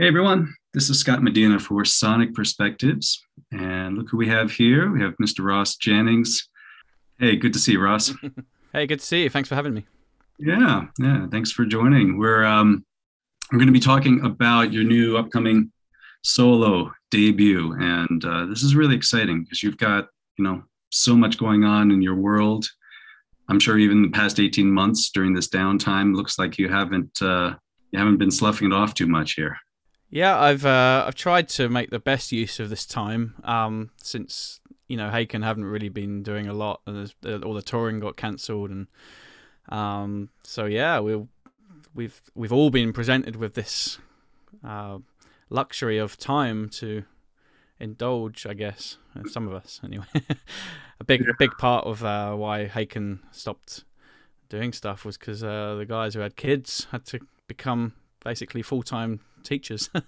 Hey everyone, this is Scott Medina for Sonic Perspectives. And look who we have here. We have Mr. Ross Jennings. Hey, good to see you, Ross. hey, good to see you. Thanks for having me. Yeah, yeah, thanks for joining. We're um we're going to be talking about your new upcoming solo debut and uh, this is really exciting because you've got, you know, so much going on in your world. I'm sure even the past 18 months during this downtime looks like you haven't uh you haven't been sloughing it off too much here. Yeah, I've uh, I've tried to make the best use of this time um, since you know Haken haven't really been doing a lot, and uh, all the touring got cancelled, and um, so yeah, we we've we've all been presented with this uh, luxury of time to indulge, I guess. Uh, some of us, anyway. a big big part of uh, why Haken stopped doing stuff was because uh, the guys who had kids had to become basically full time teachers and,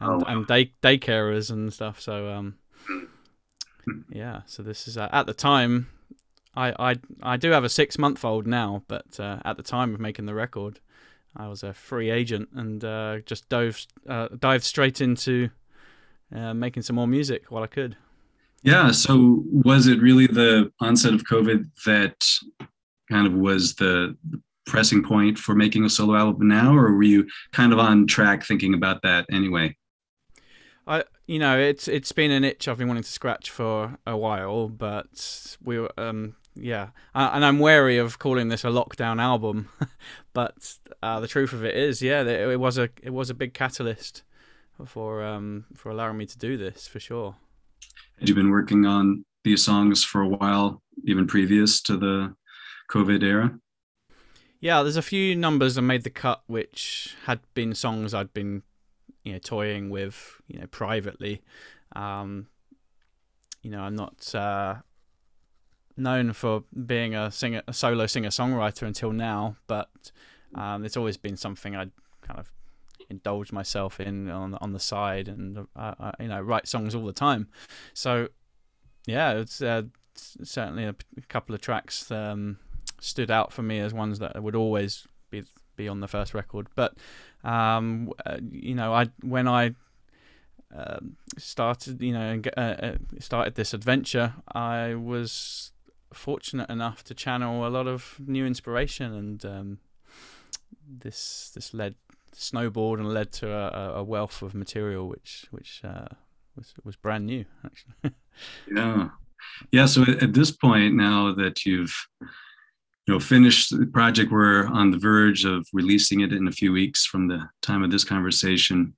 oh, wow. and day daycarers and stuff. So um, yeah. So this is uh, at the time. I, I I do have a six month old now, but uh, at the time of making the record, I was a free agent and uh, just dove uh, dived straight into uh, making some more music while I could. Yeah. So was it really the onset of COVID that kind of was the pressing point for making a solo album now, or were you kind of on track thinking about that anyway? I, you know, it's it's been an itch I've been wanting to scratch for a while, but we were, um, yeah, and I'm wary of calling this a lockdown album, but uh, the truth of it is, yeah, it was a it was a big catalyst for um for allowing me to do this for sure. Had you been working on these songs for a while, even previous to the COVID era? Yeah, there's a few numbers that made the cut which had been songs I'd been, you know, toying with, you know, privately. Um, you know, I'm not uh, known for being a singer, a solo singer songwriter until now, but um, it's always been something I'd kind of indulge myself in on on the side, and uh, I, you know, write songs all the time. So, yeah, it's uh, certainly a, couple of tracks um, stood out for me as ones that would always be be on the first record. But um, uh, you know, I when I uh, started, you know, uh, uh, started this adventure, I was fortunate enough to channel a lot of new inspiration, and um, this this led snowboard and led to a, a wealth of material, which which uh, was was brand new, actually. yeah, yeah. So at this point, now that you've you know finished the project. We're on the verge of releasing it in a few weeks from the time of this conversation.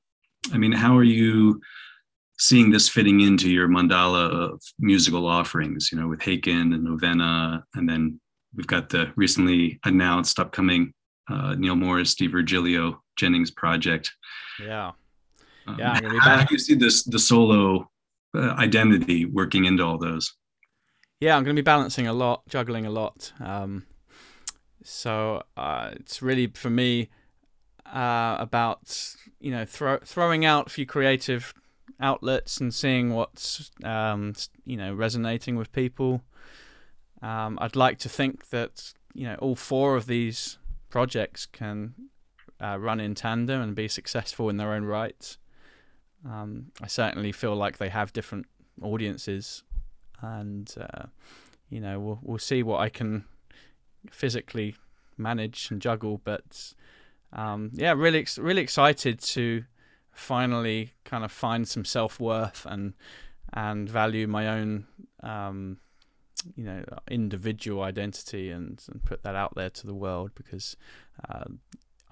I mean how are you seeing this fitting into your mandala of musical offerings you know with haken and novena and then we've got the recently announced upcoming uh, neal morse steve virgilio jennings project. Yeah. Um, yeah how do you see this the solo uh, identity working into all those? Yeah i'm going to be balancing a lot juggling a lot. Um, so uh, it's really for me uh, about you know throw, throwing out a few creative outlets and seeing what's um, you know resonating with people. Um, I'd like to think that you know all four of these projects can uh, run in tandem and be successful in their own rights. Um, I certainly feel like they have different audiences, and uh, you know we'll we'll see what I can physically manage and juggle. But um, yeah, really, really excited to finally kind of find some self worth and and value my own um, you know individual identity and, and put that out there to the world because uh,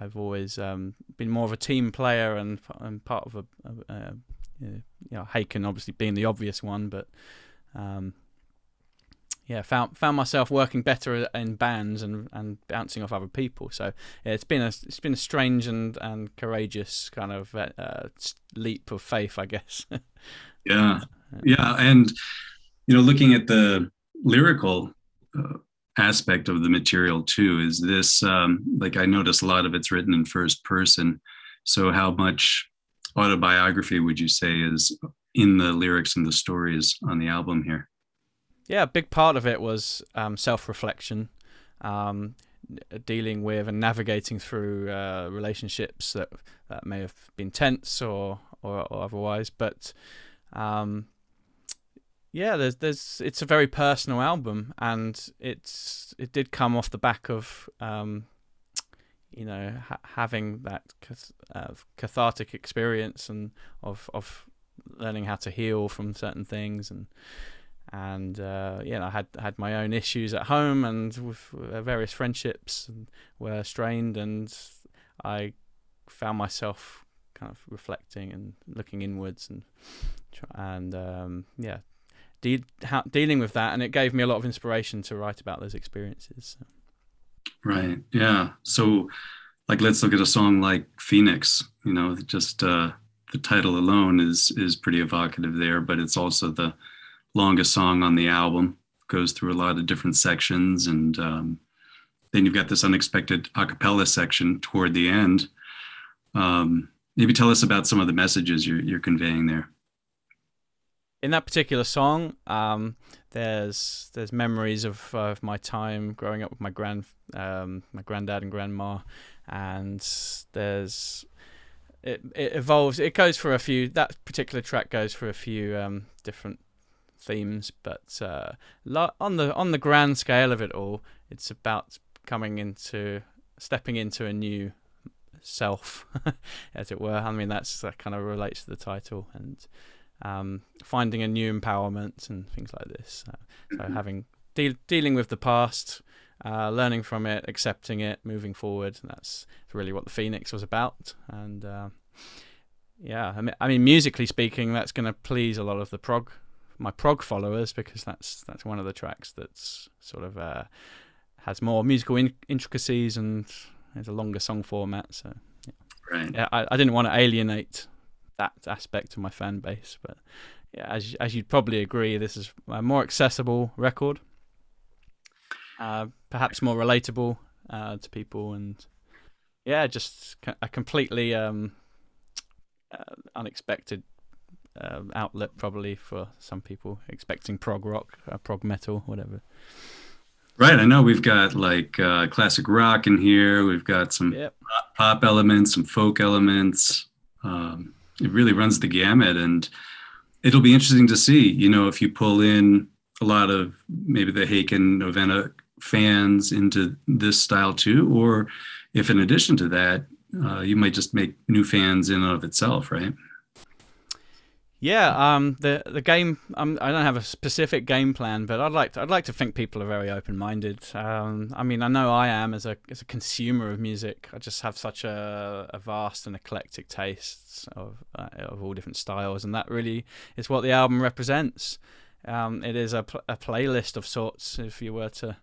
I've always um, been more of a team player and, and part of a, a, a you know Haken obviously being the obvious one, but um, yeah, found found myself working better in bands and, and bouncing off other people. So yeah, it's been a it's been a strange and, and courageous kind of uh, leap of faith, I guess. yeah, yeah, and you know, looking at the lyrical uh, aspect of the material too, is this um, like I notice a lot of it's written in first person. So how much autobiography would you say is in the lyrics and the stories on the album here? Yeah, a big part of it was um, self reflection. Um, dealing with and navigating through uh, relationships that that may have been tense or or, or otherwise. But um, yeah, there's there's it's a very personal album, and it's it did come off the back of um, you know ha- having that cath- uh, cathartic experience and of of learning how to heal from certain things and and uh, yeah, I had had my own issues at home and with uh, various friendships were strained, and I found myself kind of reflecting and looking inwards and and um, yeah, de- how, dealing with that, and it gave me a lot of inspiration to write about those experiences. So. Right. Yeah. So, like, let's look at a song like Phoenix. You know, just uh, the title alone is is pretty evocative there, but it's also the longest song on the album. Goes through a lot of different sections, and um, then you've got this unexpected a cappella section toward the end. Um, maybe tell us about some of the messages you're, you're conveying there in that particular song, um, there's there's memories of, of my time growing up with my grand um, my granddad and grandma, and there's it it evolves. It goes for a few. That particular track goes for a few um, different themes, but uh, on the on the grand scale of it all, it's about coming into stepping into a new self, as it were. I mean, that's that kind of relates to the title and um, finding a new empowerment and things like this. So, so mm-hmm. having de- dealing with the past, uh, learning from it, accepting it, moving forward. That's really what the Phoenix was about. And uh, yeah, I mean, I mean, musically speaking, that's going to please a lot of the prog, my prog followers, because that's that's one of the tracks that's sort of uh, has more musical in- intricacies and has a longer song format. So. Yeah. Right. Yeah, I, I didn't want to alienate that aspect of my fan base. But yeah, as as you'd probably agree, this is a more accessible record, uh, perhaps more relatable uh, to people, and yeah, just a completely um, uh, unexpected uh, outlet probably for some people expecting prog rock, uh, prog metal, whatever. Right, I know we've got like uh, classic rock in here. We've got some yep. pop elements, some folk elements. Um, it really runs the gamut and it'll be interesting to see you know if you pull in a lot of maybe the Haken Novena fans into this style too or if in addition to that uh, you might just make new fans in and of itself right yeah, um, the the game. Um, I don't have a specific game plan, but I'd like to, I'd like to think people are very open minded. Um, I mean, I know I am as a as a consumer of music. I just have such a, a vast and eclectic tastes of uh, of all different styles, and that really is what the album represents. Um, it is a, pl- a playlist of sorts. If you were to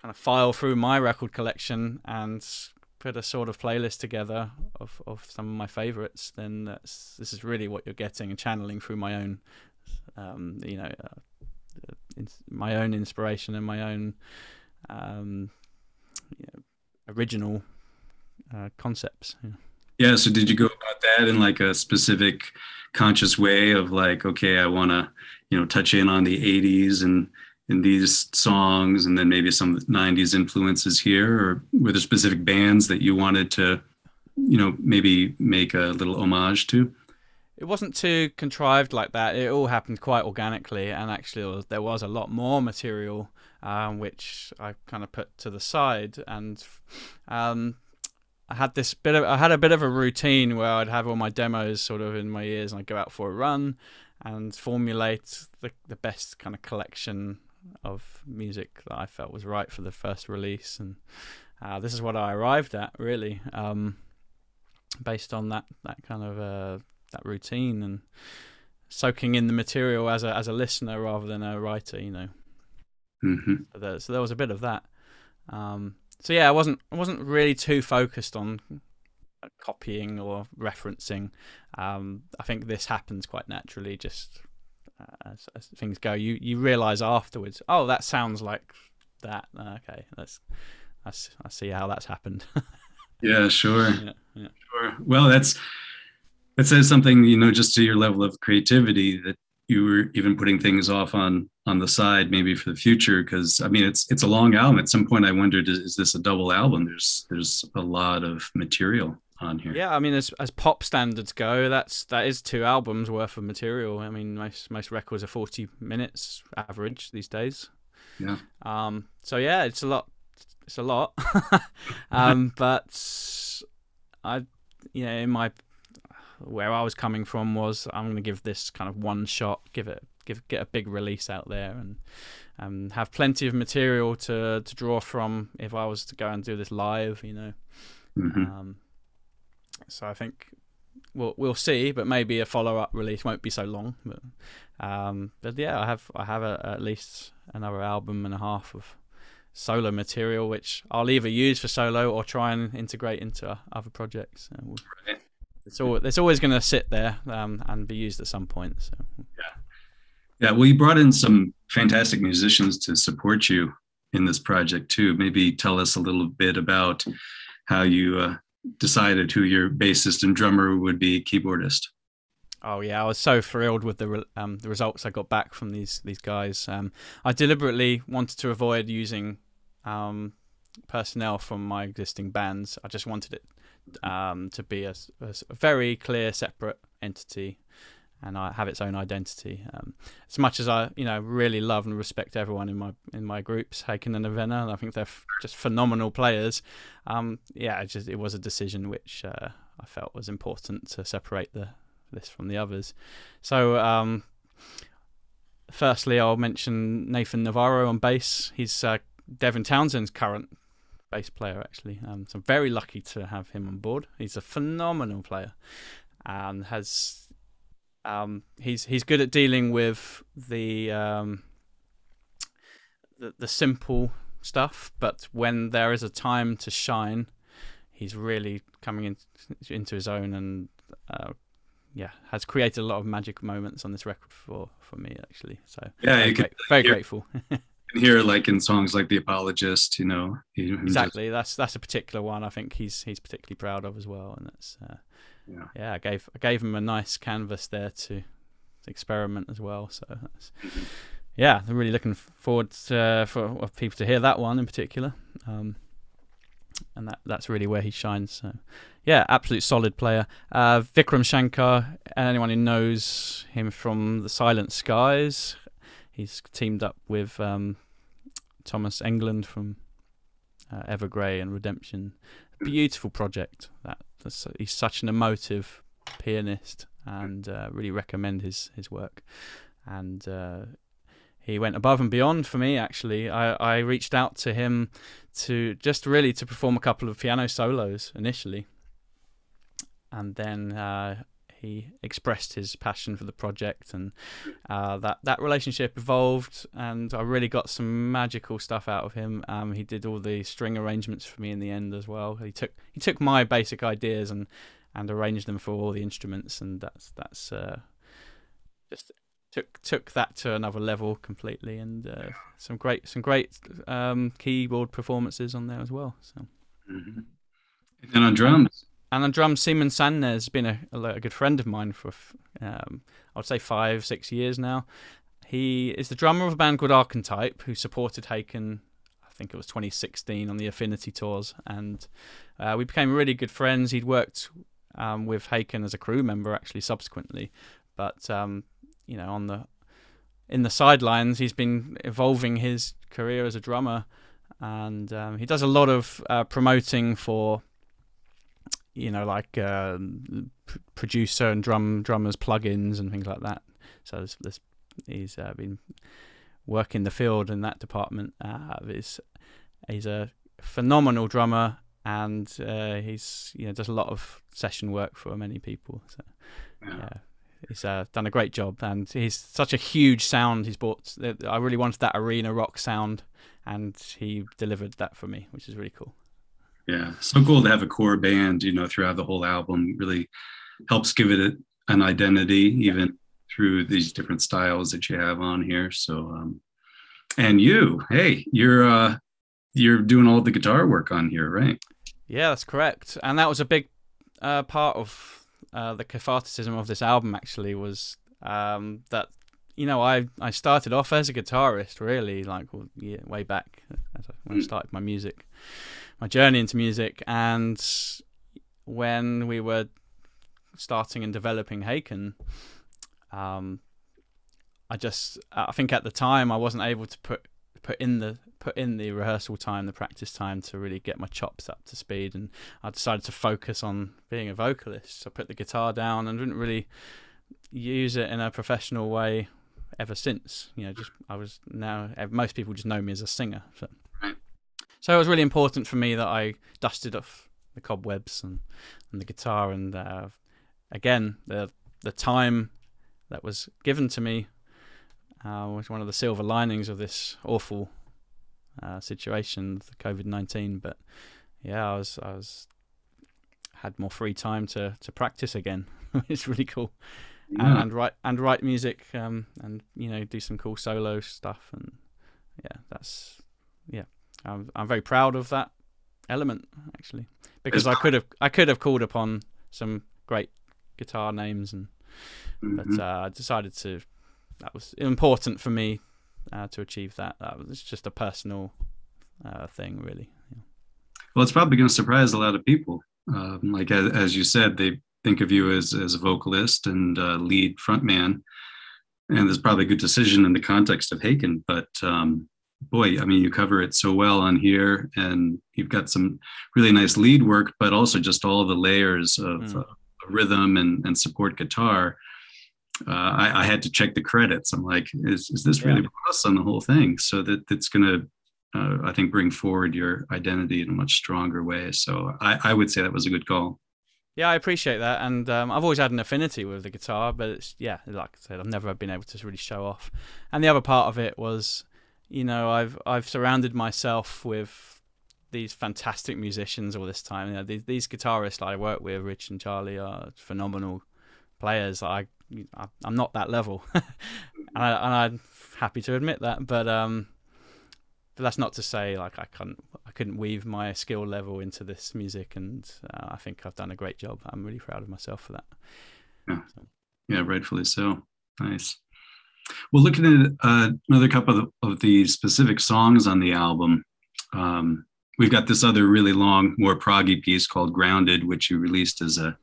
kind of file through my record collection and put a sort of playlist together of, of some of my favorites, then that's, this is really what you're getting and channeling through my own, um, you know, uh, in, my own inspiration and my own um, you know, original uh, concepts. Yeah. So did you go about that in like a specific conscious way of like, okay, I want to, you know, touch in on the 80s and in these songs and then maybe some 90s influences here? Or were there specific bands that you wanted to you know maybe make a little homage to? It wasn't too contrived like that. It all happened quite organically and actually there was a lot more material um, which i kind of put to the side. And um, I had this bit of I had a bit of a routine where I'd have all my demos sort of in my ears and I'd go out for a run and formulate the the best kind of collection of music that I felt was right for the first release, and uh, this is what I arrived at really, um, based on that that kind of uh, that routine and soaking in the material as a as a listener rather than a writer, you know. Mm-hmm. So, there, so there was a bit of that. Um, so yeah, I wasn't I wasn't really too focused on copying or referencing. Um, I think this happens quite naturally, just as, as things go, you you realize afterwards, oh, that sounds like that. Uh, okay, that's that's I see how that's happened. yeah, sure, yeah, yeah. sure. Well, that's that says something, you know, just to your level of creativity that you were even putting things off on on the side maybe for the future because I mean it's it's a long album. At some point, I wondered is, is this a double album? There's there's a lot of material on here. Yeah, I mean, as as pop standards go, that's that is two albums worth of material. I mean, most most records are forty minutes average these days. Yeah. Um. So yeah, it's a lot. It's a lot. um. but I, you know, in my where I was coming from was I'm going to give this kind of one shot, give it, give get a big release out there, and um, have plenty of material to to draw from if I was to go and do this live, you know. Mm-hmm. Um, so I think we'll we'll see, but maybe a follow up release won't be so long. But um, but yeah, I have I have a, at least another album and a half of solo material, which I'll either use for solo or try and integrate into other projects. Uh, we'll, right. It's all it's always going to sit there um, and be used at some point. So yeah, yeah. Well, you brought in some fantastic musicians to support you in this project too. Maybe tell us a little bit about how you uh, decided who your bassist and drummer would be keyboardist. Oh yeah, I was so thrilled with the re- um, the results I got back from these these guys. Um, I deliberately wanted to avoid using um, personnel from my existing bands. I just wanted it um, to be a, a, very clear, separate entity, and I have its own identity. Um, as much as I, you know, really love and respect everyone in my in my groups, Haken and Novena, I think they're f- just phenomenal players. Um, yeah, it just it was a decision which uh, I felt was important to separate the this from the others. So. Um, firstly, I'll mention Nathan Navarro on bass. He's uh, Devin Townsend's current bass player actually. Um, so I'm very lucky to have him on board. He's a phenomenal player, and has um, he's he's good at dealing with the um, the, the simple stuff, but when there is a time to shine, he's really coming in, into his own and uh, yeah, has created a lot of magic moments on this record for for me actually. So yeah, very, very grateful. here, like in songs like the apologist you know exactly just... that's that's a particular one i think he's he's particularly proud of as well and that's uh, yeah. yeah i gave i gave him a nice canvas there to experiment as well so that's mm-hmm. yeah i'm really looking forward to, uh, for people to hear that one in particular um, and that that's really where he shines so yeah absolute solid player uh, vikram shankar and anyone who knows him from the silent skies he's teamed up with um, Thomas Englund from uh, Evergrey and Redemption. Beautiful project. That he's such an emotive pianist, and uh, really recommend his his work. And uh, he went above and beyond for me. Actually, I I reached out to him to just really to perform a couple of piano solos initially, and then uh, he expressed his passion for the project, and uh, that that relationship evolved. And I really got some magical stuff out of him. Um, he did all the string arrangements for me in the end as well. He took he took my basic ideas and and arranged them for all the instruments, and that's that's uh, just took took that to another level completely. And uh, some great some great um, keyboard performances on there as well. So. Mm-hmm. And on drums. And on drums, Simen Sandnes has been a, a, good friend of mine for, um, I would say, five, six years now. He is the drummer of a band called Arkentype, who supported Haken, I think it was 2016, on the Affinity Tours. And uh, we became really good friends. He'd worked um, with Haken as a crew member, actually, subsequently. But, um, you know, on the in the sidelines, he's been evolving his career as a drummer. And um, he does a lot of uh, promoting for you know, like uh, producer and drum drummers plugins and things like that. So there's, there's, he's uh, been working the field in that department. Uh, he's, he's a phenomenal drummer and uh, he's you know does a lot of session work for many people. So yeah. yeah he's uh, done a great job, and he's such a huge sound. He's brought. I really wanted that arena rock sound, and he delivered that for me, which is really cool. Yeah, so cool to have a core band, you know, throughout the whole album. Really helps give it an identity, even through these different styles that you have on here. So, um, and you, hey, you're uh, you're doing all the guitar work on here, right? Yeah, that's correct. And that was a big uh, part of uh, the catharticism of this album. Actually, was um, that you know, I I started off as a guitarist, really, like yeah, way back when I mm. started my music, my journey into music, and when we were starting and developing Haken, um, I just I think at the time I wasn't able to put put in the put in the rehearsal time, the practice time to really get my chops up to speed, and I decided to focus on being a vocalist. So I put the guitar down and didn't really use it in a professional way ever since. You know, just I was now most people just know me as a singer. So, so it was really important for me that I dusted off the cobwebs and, and the guitar, and uh, again the the time that was given to me uh, was one of the silver linings of this awful uh, situation, the COVID nineteen. But yeah, I was I was had more free time to to practice again. it's really cool, yeah. and, and, write and write music, um, and you know do some cool solo stuff, and yeah, that's yeah. I'm I'm very proud of that element actually because I could have I could have called upon some great guitar names and mm-hmm. but uh, I decided to that was important for me uh, to achieve that. That was just a personal uh, thing, really. Yeah. Well, it's probably going to surprise a lot of people. Um, like as, as, you said, they think of you as as a vocalist and uh, lead frontman, and there's probably a good decision in the context of Haken. But um, boy, I mean, you cover it so well on here, and you've got some really nice lead work, but also just all the layers of mm. rhythm and, and support guitar uh, I, I, had to check the credits. I'm like, is, is this really yeah. on the whole thing? So that it's going to, uh, I think, bring forward your identity in a much stronger way. So I, I would say that was a good call. Yeah, I appreciate that, and um, I've always had an affinity with the guitar, but it's yeah, like I said, I've never been able to really show off. And the other part of it was, you know, I've I've surrounded myself with these fantastic musicians all this time. You know, these, these guitarists I work with, Rich and Charlie, are phenomenal players. I I'm not that level, and, I, am happy to admit that. But um, but that's not to say like I can't I couldn't weave my skill level into this music, and uh, I think I've done a great job. I'm really proud of myself for that. Yeah, so. yeah, rightfully so. Nice. Well, looking at uh, another couple of, of, the specific songs on the album, um, we've got this other really long, more proggy piece called "Grounded," which you released as a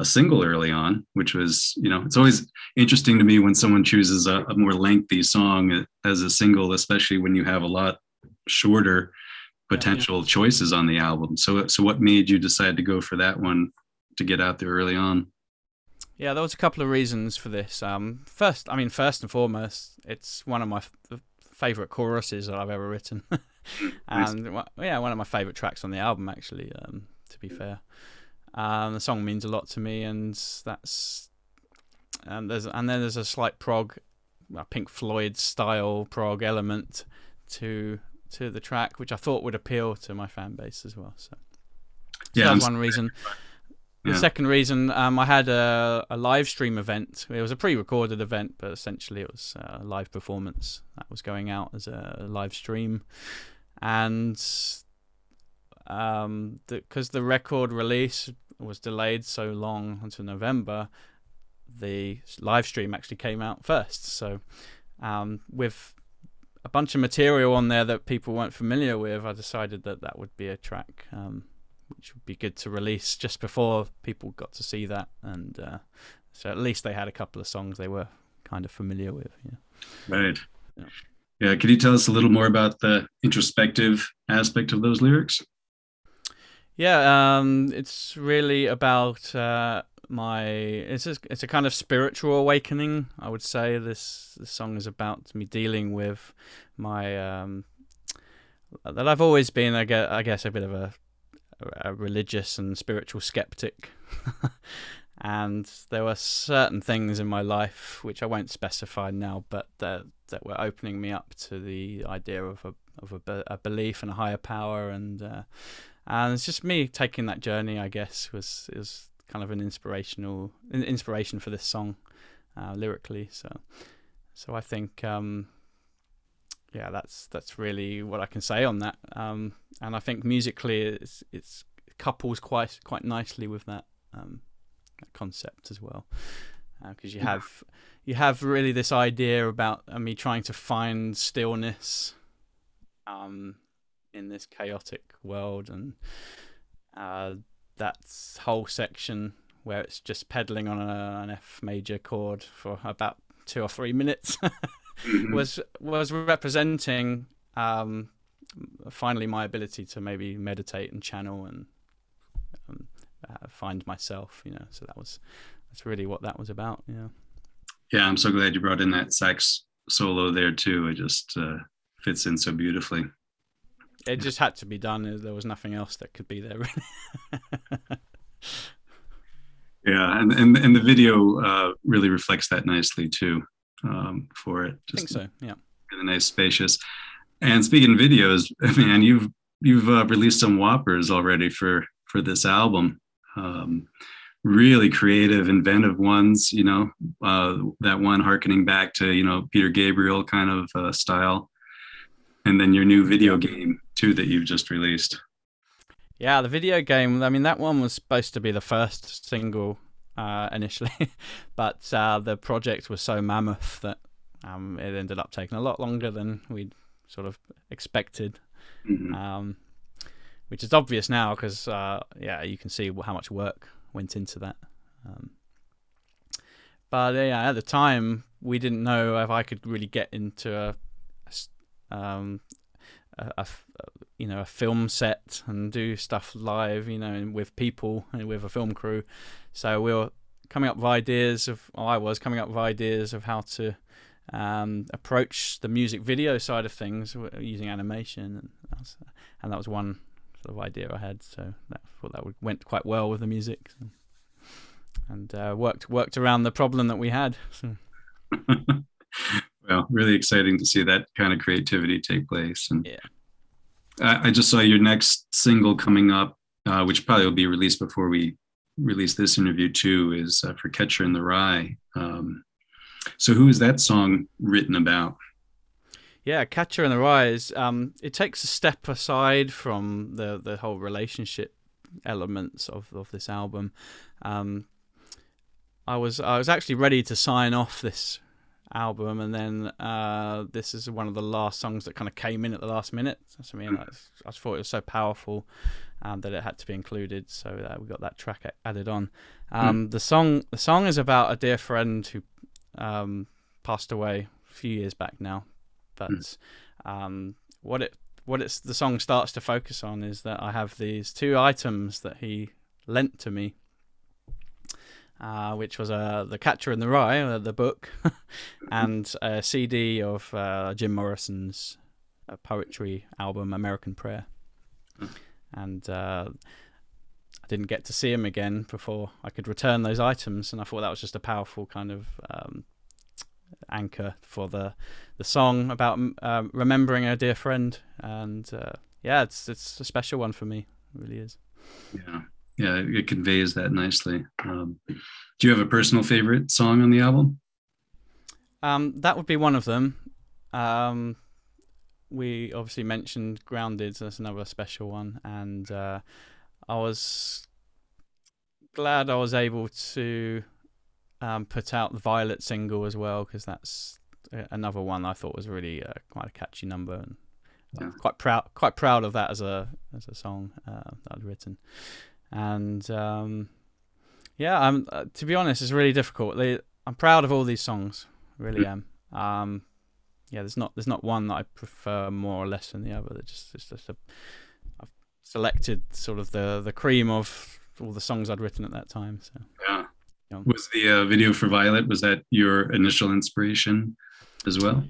a single early on, which was, you know, it's always interesting to me when someone chooses a, a, more lengthy song as a single, especially when you have a lot shorter potential choices on the album. So, so what made you decide to go for that one to get out there early on? Yeah, there was a couple of reasons for this. Um, first, I mean, first and foremost, it's one of my f- favorite choruses that I've ever written, and nice. yeah, one of my favorite tracks on the album, actually. Um, to be fair. Um, the song means a lot to me, and that's and there's and then there's a slight prog, a Pink Floyd style prog element to to the track, which I thought would appeal to my fan base as well. So, so yeah, that's one reason. The yeah. second reason, um, I had a, a live stream event. It was a pre-recorded event, but essentially it was a live performance that was going out as a live stream, and um, because the, the record release was delayed so long until November, the live stream actually came out first. So, um, with a bunch of material on there that people weren't familiar with, I decided that that would be a track um, which would be good to release just before people got to see that, and uh, so at least they had a couple of songs they were kind of familiar with. Yeah. Right. Yeah. yeah. Could you tell us a little more about the introspective aspect of those lyrics? Yeah, um, it's really about uh, my. It's a, it's a kind of spiritual awakening. I would say this, this song is about me dealing with my um, that I've always been. I guess, I guess a bit of a, a religious and spiritual skeptic. and there were certain things in my life which I won't specify now, but that that were opening me up to the idea of a of a, a belief in a higher power and uh, and it's just me taking that journey. I guess was was kind of an inspirational inspiration for this song uh, lyrically. So so I think um, yeah, that's that's really what I can say on that. Um, and I think musically, it's it's couples quite quite nicely with that, um, that concept as well. because uh, you have you have really this idea about me trying to find stillness um, in this chaotic world, and uh, that whole section where it's just pedaling on a, an F major chord for about two or three minutes mm-hmm. was was representing um, finally my ability to maybe meditate and channel and um, uh, find myself. You know, so that was that's really what that was about. Yeah. Yeah, I'm so glad you brought in that sax solo there too. It just uh, fits in so beautifully. It just had to be done. There was nothing else that could be there. yeah, and, and and the video uh, really reflects that nicely too. Um, for it, just I think so. Yeah, really nice, spacious. And speaking of videos, man, you've you've uh, released some whoppers already for for this album. Um, really creative, inventive ones. You know, uh, that one harkening back to you know Peter Gabriel kind of uh, style, and then your new video game too that you've just released. Yeah, the video game. I mean, that one was supposed to be the first single uh, initially, but uh, the project was so mammoth that um, it ended up taking a lot longer than we'd sort of expected. Mm-hmm. Um, which is obvious now because uh, yeah, you can see how much work went into that. Um, but yeah, at the time we didn't know if I could really get into a, a, um, a, a you know a film set and do stuff live, you know, with people and with a film crew. So we were coming up with ideas of, I was coming up with ideas of how to um, approach the music video side of things using animation, and that was, and that was one sort of idea I had. So that, I thought that would, went quite well with the music, so, and uh, worked worked around the problem that we had. So. well, really exciting to see that kind of creativity take place. And yeah, I, just saw your next single coming up, uh, which probably will be released before we release this interview too. Is uh, for Catcher in the Rye. Um, so, who is that song written about? Yeah, Catcher in the Rye is um, it takes a step aside from the the whole relationship elements of, of this album. Um, I was I was actually ready to sign off this album, and then uh, this is one of the last songs that kind of came in at the last minute. I mean, I, I thought it was so powerful um, that it had to be included, so uh, we got that track added on. Um, mm. The song the song is about a dear friend who um, passed away a few years back now, but mm. um, what it what it's the song starts to focus on is that I have these two items that he lent to me, uh, which was uh, the Catcher in the Rye, uh, the book, and a CD of uh, Jim Morrison's uh, poetry album American Prayer, and. Uh, I didn't get to see him again before I could return those items, and I thought that was just a powerful kind of um, anchor for the the song about uh, remembering a dear friend, and yeah, it's it's a special one for me. It really is. Yeah, yeah, it conveys that nicely. Um, do you have a personal favorite song on the album? Um, that would be one of them. Um, we obviously mentioned "Grounded," so that's another special one, and uh, I was glad I was able to um, put out the Violet single as well because that's another one I thought was really uh, quite a catchy number and yeah. quite proud quite proud of that as a as a song uh, that I'd written and um, yeah I'm uh, to be honest it's really difficult. They, I'm proud of all these songs really am. Um, yeah there's not there's not one that I prefer more or less than the other. They just it's just a I've selected sort of the the cream of all the songs I'd written at that time so. Yeah. Was the uh, video for Violet was that your initial inspiration as well?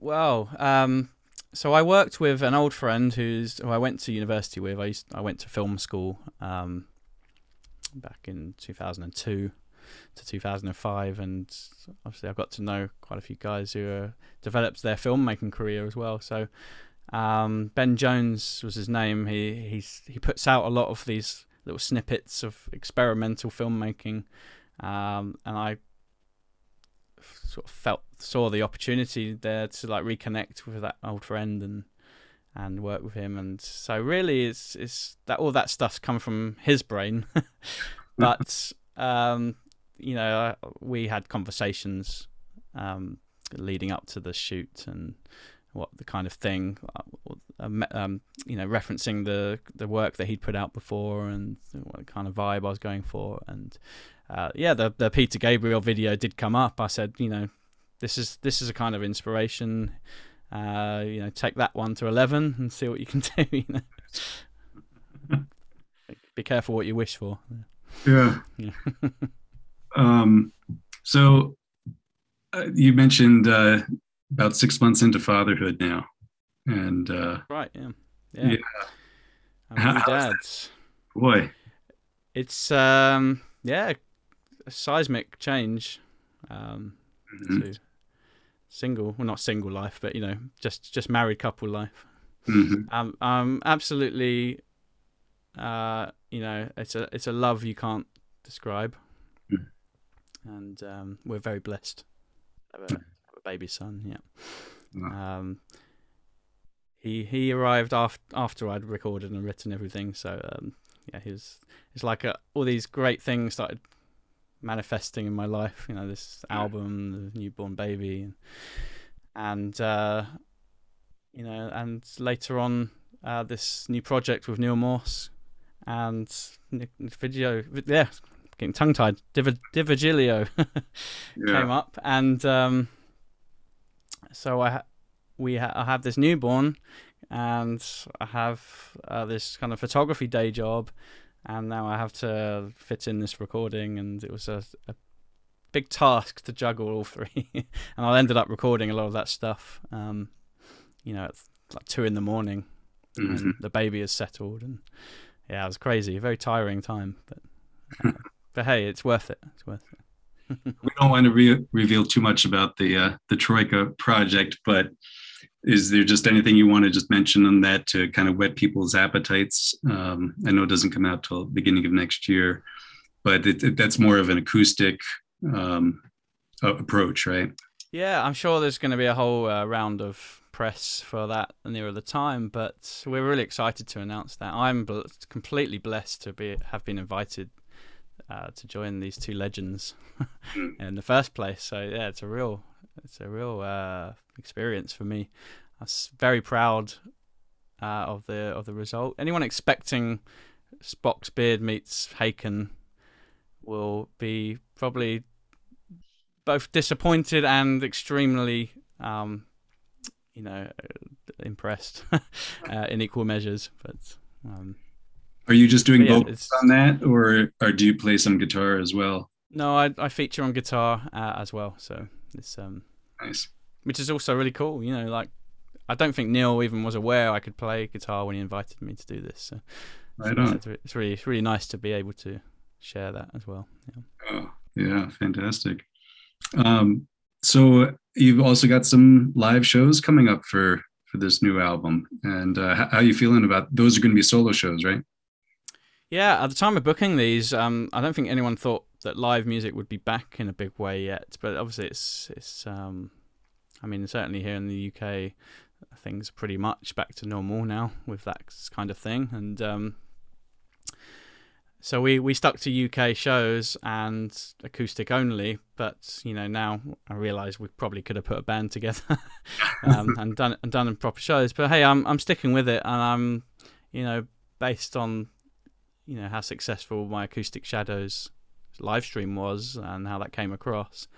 Well, um, so I worked with an old friend who's who I went to university with. I used I went to film school um, back in 2002 to 2005, and obviously I got to know quite a few guys who uh, developed their filmmaking career as well. So um, Ben Jones was his name. He he's he puts out a lot of these little snippets of experimental filmmaking, um, and I sort of felt saw the opportunity there to like reconnect with that old friend and and work with him and so really it's it's that all that stuff's come from his brain but um you know, we had conversations um, leading up to the shoot and what the kind of thing, uh, um, you know, referencing the the work that he'd put out before and what kind of vibe I was going for. And uh, yeah, the the Peter Gabriel video did come up. I said, you know, this is this is a kind of inspiration. Uh, you know, take that one to eleven and see what you can do. You know, be careful what you wish for. Yeah. yeah. um, so uh, you mentioned uh, about six months into fatherhood now, and uh, right, yeah, yeah. yeah. I'm dads. Boy, it's um, yeah, a seismic change. Um, mm-hmm. to single, well, not single life, but you know, just just married couple life. Mm-hmm. Um, um, absolutely. Uh, you know, it's a it's a love you can't describe, mm. and um, we're very blessed. Have a, have a baby son, yeah. Um, he he arrived after after I'd recorded and written everything, so um, yeah, he was. It's like a, all these great things started manifesting in my life. You know, this album, the newborn baby, and, and uh, you know, and later on, uh, this new project with Neal Morse and video, yeah, getting tongue tied. Div- Divigilio yeah. came up, and um, so I ha- we ha- I have this newborn, and I have uh, this kind of photography day job, and now I have to fit in this recording, and it was a, a big task to juggle all three, and I ended up recording a lot of that stuff. Um, you know, at like two in the morning, mm-hmm. and the baby is settled, and yeah, it was crazy, a very tiring time, but uh, but hey, it's worth it. It's worth it. we don't want to re- reveal too much about the uh, the Troika project, but is there just anything you want to just mention on that to kind of whet people's appetites? Um, I know it doesn't come out till beginning of next year, but it, it, that's more of an acoustic um, approach, right? Yeah, I'm sure there's going to be a whole uh, round of press for that nearer the time, but we're really excited to announce that. I'm bl- completely blessed to be have been invited uh, to join these two legends hmm. in the first place. So yeah, it's a real it's a real uh, experience for me. I was very proud uh, of the of the result. Anyone expecting Spock's beard meets Haken will be probably both disappointed and extremely, um, you know, impressed uh, in equal measures. But um, are you just doing yeah, vocals on that, or or do you play some guitar as well? No, I I feature on guitar uh, as well. So it's um nice, which is also really cool. You know, like I don't think Neal even was aware I could play guitar when he invited me to do this. So, right so on. It's, it's really it's really nice to be able to share that as well. Yeah. Oh, yeah, fantastic. Um, so you've also got some live shows coming up for for this new album, and uh, how, how are you feeling about those? Are going to be solo shows, right? Yeah, at the time of booking these, um, I don't think anyone thought that live music would be back in a big way yet. But obviously, it's it's. Um, I mean, certainly here in the UK, things are pretty much back to normal now with that kind of thing, and um, so we, we stuck to UK shows and acoustic only, but you know now I realise we probably could have put a band together um, and done and done proper shows. But hey, I'm I'm sticking with it, and I'm you know based on you know how successful my acoustic shadows live stream was and how that came across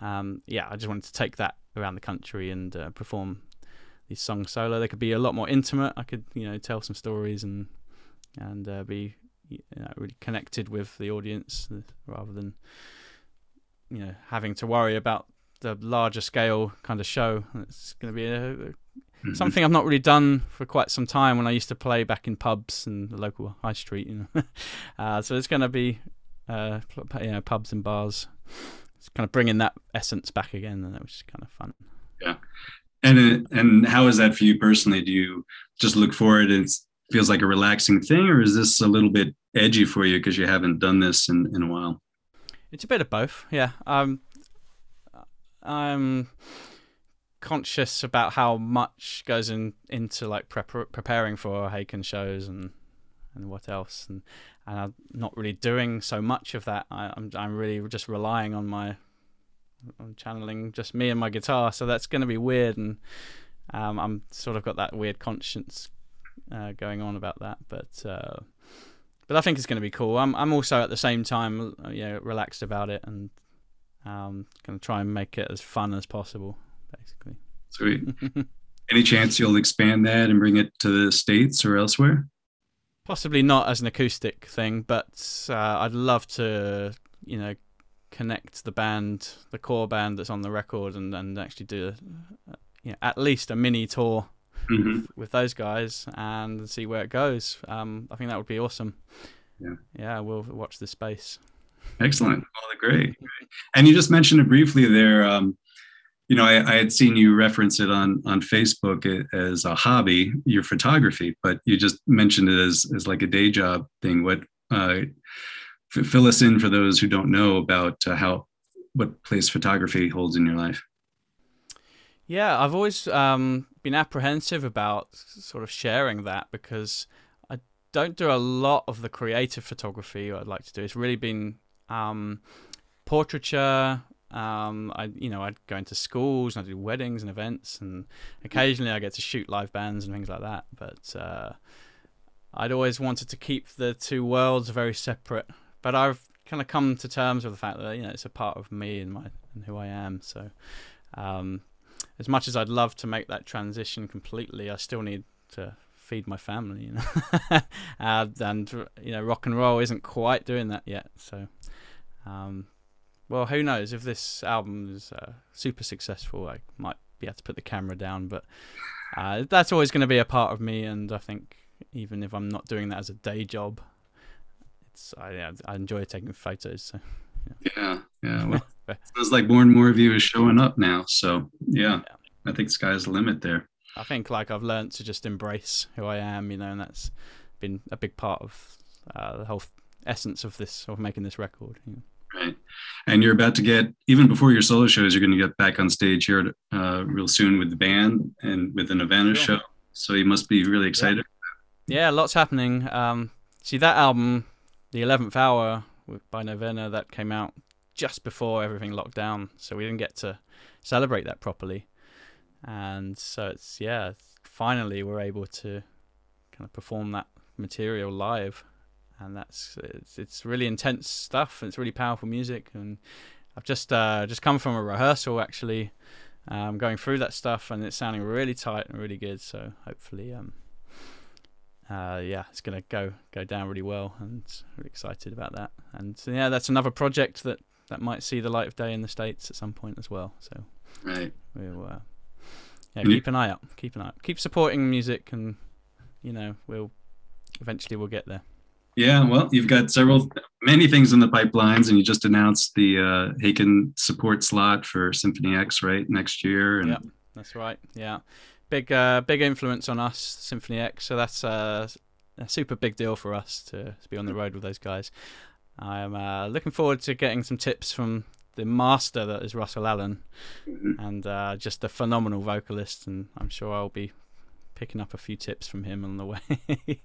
um, yeah i just wanted to take that around the country and uh, perform these songs solo they could be a lot more intimate i could you know tell some stories and and uh, be you know, really connected with the audience uh, rather than you know having to worry about the larger scale kind of show it's going to be a, Mm-hmm. Something I've not really done for quite some time when I used to play back in pubs and the local high street. You know, uh, so it's going to be uh, you know pubs and bars. It's kind of bringing that essence back again, and that was kind of fun. Yeah, and and how is that for you personally? Do you just look forward and it feels like a relaxing thing, or is this a little bit edgy for you because you haven't done this in, in a while? It's a bit of both. Yeah. Um, I'm conscious about how much goes in into like prep- preparing for Haken shows and and what else, and and I'm not really doing so much of that. I, I'm I'm really just relying on my I'm channeling just me and my guitar, so that's going to be weird, and um, I'm sort of got that weird conscience uh, going on about that, but uh, but I think it's going to be cool. I'm I'm also at the same time, uh, you know, relaxed about it, and um, going to try and make it as fun as possible, basically. Sweet. Any chance you'll expand that and bring it to the states or elsewhere? Possibly not as an acoustic thing, but uh, I'd love to, you know, connect the band, the core band that's on the record, and, and actually do, a, you know, at least a mini tour mm-hmm. with those guys and see where it goes. Um, I think that would be awesome. Yeah, yeah, we'll watch the space. Excellent. Well, great. And you just mentioned it briefly there. Um, you know, I, I, had seen you reference it on on Facebook as a hobby, your photography, but you just mentioned it as as like a day job thing. What uh, fill us in for those who don't know about uh, how what place photography holds in your life? Yeah, I've always um, been apprehensive about sort of sharing that because I don't do a lot of the creative photography I'd like to do. It's really been um, portraiture. Um, I you know I'd go into schools and I do weddings and events and occasionally I get to shoot live bands and things like that. But uh, I'd always wanted to keep the two worlds very separate. But I've kind of come to terms with the fact that you know it's a part of me and my and who I am. So um, as much as I'd love to make that transition completely, I still need to feed my family, you know. uh, and you know, rock and roll isn't quite doing that yet. So, um, well, who knows if this album is uh, super successful? I might be able to put the camera down, but uh, that's always going to be a part of me. And I think even if I'm not doing that as a day job, it's I, I enjoy taking photos. So. Yeah, yeah. Well, sounds like more and more of you is showing up now. So yeah, yeah, I think sky's the limit there. I think like I've learned to just embrace who I am, you know, and that's been a big part of uh, the whole essence of this of making this record. You know. Right, and you're about to get even before your solo shows, you're going to get back on stage here uh, real soon with the band and with an Novena sure. show. So you must be really excited. Yeah, yeah lots happening. Um, see that album, the Eleventh Hour by Novena, that came out just before everything locked down, so we didn't get to celebrate that properly and so it's yeah finally we're able to kind of perform that material live and that's it's, it's really intense stuff and it's really powerful music and I've just uh, just come from a rehearsal actually um, going through that stuff and it's sounding really tight and really good so hopefully um, uh, yeah it's gonna go go down really well and really excited about that and so, yeah that's another project that that might see the light of day in the states at some point as well so right we'll uh, yeah, keep an eye out. Keep an eye out. Keep supporting music, and you know we'll eventually we'll get there. Yeah, well, you've got several, many things in the pipelines, and you just announced the uh, Haken support slot for Symphony X, right, next year. And... Yeah, that's right. Yeah, big, uh, big influence on us, Symphony X. So that's uh, a super big deal for us to, to be on the road with those guys. I'm uh, looking forward to getting some tips from the master that is Russell Allen, mm-hmm. and uh, just a phenomenal vocalist. And I'm sure I'll be picking up a few tips from him on the way.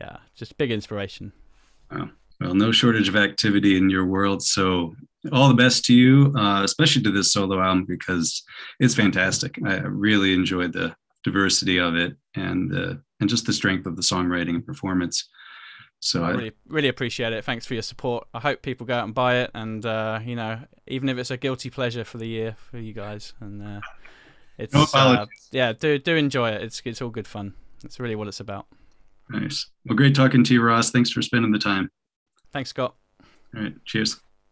yeah, just big inspiration. Wow. Well, no shortage of activity in your world. So, all the best to you, uh, especially to this solo album because it's fantastic. I really enjoyed the diversity of it and uh, and just the strength of the songwriting and performance. So I, I really, really appreciate it. Thanks for your support. I hope people go out and buy it, and uh, you know, even if it's a guilty pleasure for the year for you guys, and uh, it's no uh, yeah, do do enjoy it. It's it's all good fun. It's really what it's about. Nice. Well, great talking to you, Ross. Thanks for spending the time. Thanks, Scott. All right. Cheers.